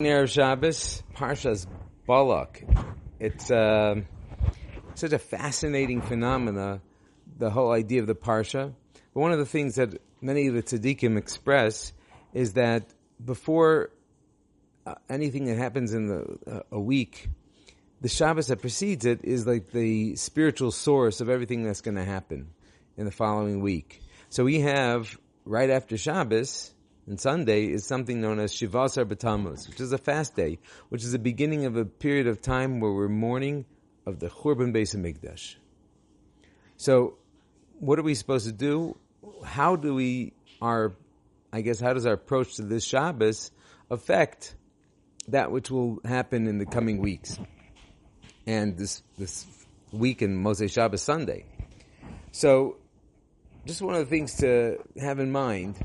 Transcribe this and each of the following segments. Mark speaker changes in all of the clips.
Speaker 1: Erev Shabbos, Parshas Balak. It's uh, such a fascinating phenomena, the whole idea of the Parsha. But one of the things that many of the tzaddikim express is that before uh, anything that happens in the, uh, a week, the Shabbos that precedes it is like the spiritual source of everything that's going to happen in the following week. So we have, right after Shabbos, and Sunday is something known as Shivasar B'Tammuz, which is a fast day, which is the beginning of a period of time where we're mourning of the Churban Beis Hamikdash. So, what are we supposed to do? How do we, our, I guess, how does our approach to this Shabbos affect that which will happen in the coming weeks? And this, this week in Motzei Shabbos Sunday. So, just one of the things to have in mind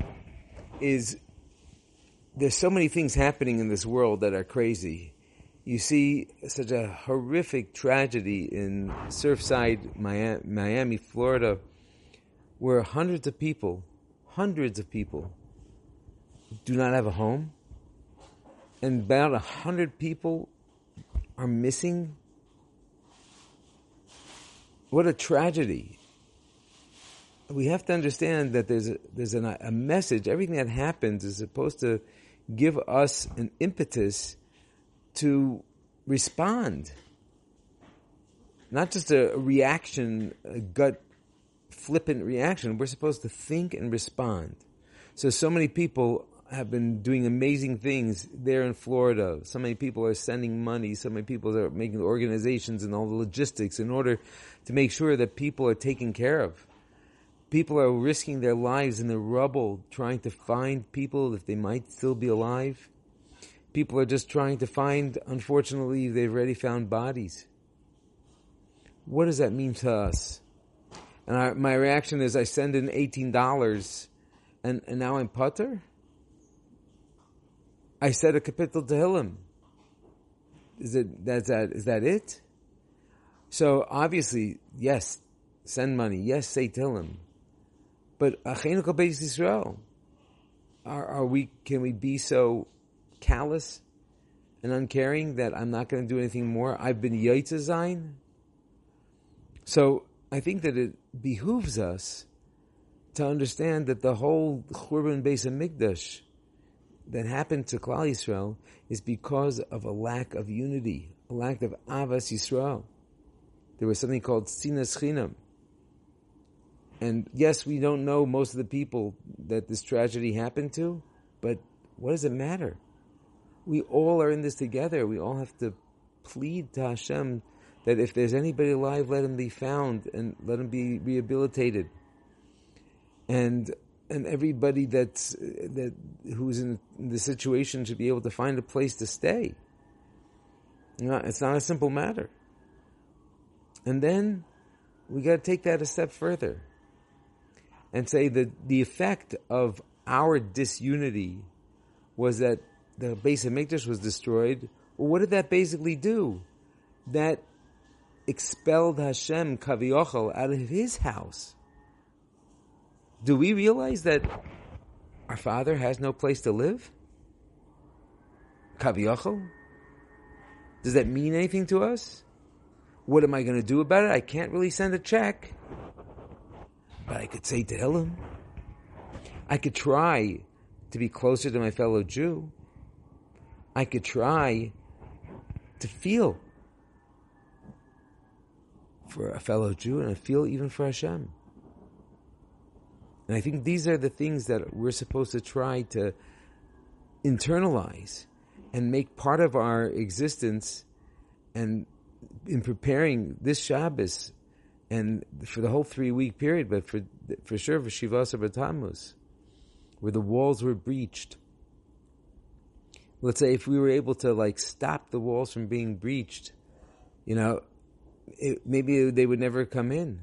Speaker 1: is there's so many things happening in this world that are crazy. You see such a horrific tragedy in Surfside, Miami, Florida, where hundreds of people, hundreds of people, do not have a home, and about a hundred people are missing. What a tragedy! We have to understand that there's a, there's an, a message. Everything that happens is supposed to give us an impetus to respond, not just a reaction, a gut flippant reaction. We're supposed to think and respond. So, so many people have been doing amazing things there in Florida. So many people are sending money. So many people are making organizations and all the logistics in order to make sure that people are taken care of. People are risking their lives in the rubble trying to find people if they might still be alive. People are just trying to find, unfortunately, they've already found bodies. What does that mean to us? And I, my reaction is I send in $18 and, and now I'm patur? I said a kapitel Tehillim. Is it, that's that, is that it? So obviously, yes, send money. Yes, say Tehillim. But Achenu Yisrael, are, are we? Can we be so callous and uncaring that I'm not going to do anything more? I've been Yitzhazain. So I think that it behooves us to understand that the whole Churban Beis Hamikdash that happened to Klal Yisrael is because of a lack of unity, a lack of Ahavas Yisrael. There was something called Sinas Chinam. And yes, we don't know most of the people that this tragedy happened to, but what does it matter? We all are in this together. We all have to plead to Hashem that if there's anybody alive, let him be found and let him be rehabilitated. And and everybody that's that who's in the situation should be able to find a place to stay. You know, it's not a simple matter. And then we got to take that a step further and say that the effect of our disunity was that the Beis Hamikdash was destroyed. Well, what did that basically do? That expelled Hashem Kaviochel out of his house. Do we realize that our Father has no place to live? Kaviochel? Does that mean anything to us? What am I going to do about it? I can't really send a check. But I could say Tehillim. I could try to be closer to my fellow Jew. I could try to feel for a fellow Jew and I feel even for Hashem. And I think these are the things that we're supposed to try to internalize and make part of our existence and in preparing this Shabbos and for the whole three week period, but for for sure for Shivasar B'Tammuz, where the walls were breached. Let's say if we were able to like stop the walls from being breached, you know, it, maybe they would never come in.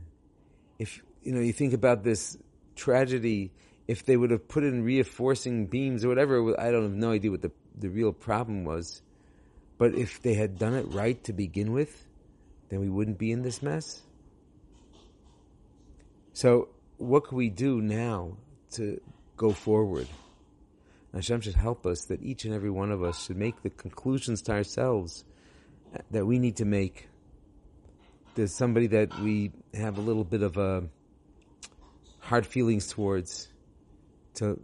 Speaker 1: If you know, you think about this tragedy, if they would have put in reinforcing beams or whatever, I don't have no idea what the the real problem was. But if they had done it right to begin with, then we wouldn't be in this mess. So, what can we do now to go forward? Hashem should help us that each and every one of us should make the conclusions to ourselves that we need to make. There's somebody that we have a little bit of a hard feelings towards, to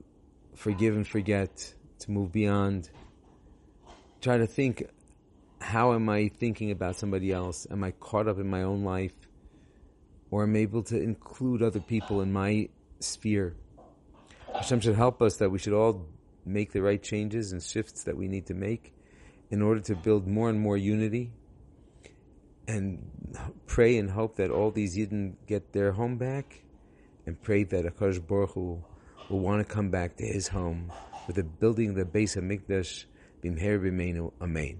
Speaker 1: forgive and forget, to move beyond. Try to think, how am I thinking about somebody else? Am I caught up in my own life? Or I'm able to include other people in my sphere? Hashem should help us that we should all make the right changes and shifts that we need to make in order to build more and more unity and pray and hope that all these Yidden get their home back and pray that Akash Baruch Hu will want to come back to his home with the building of the Beis Hamikdash Bimher B'meinu Amen.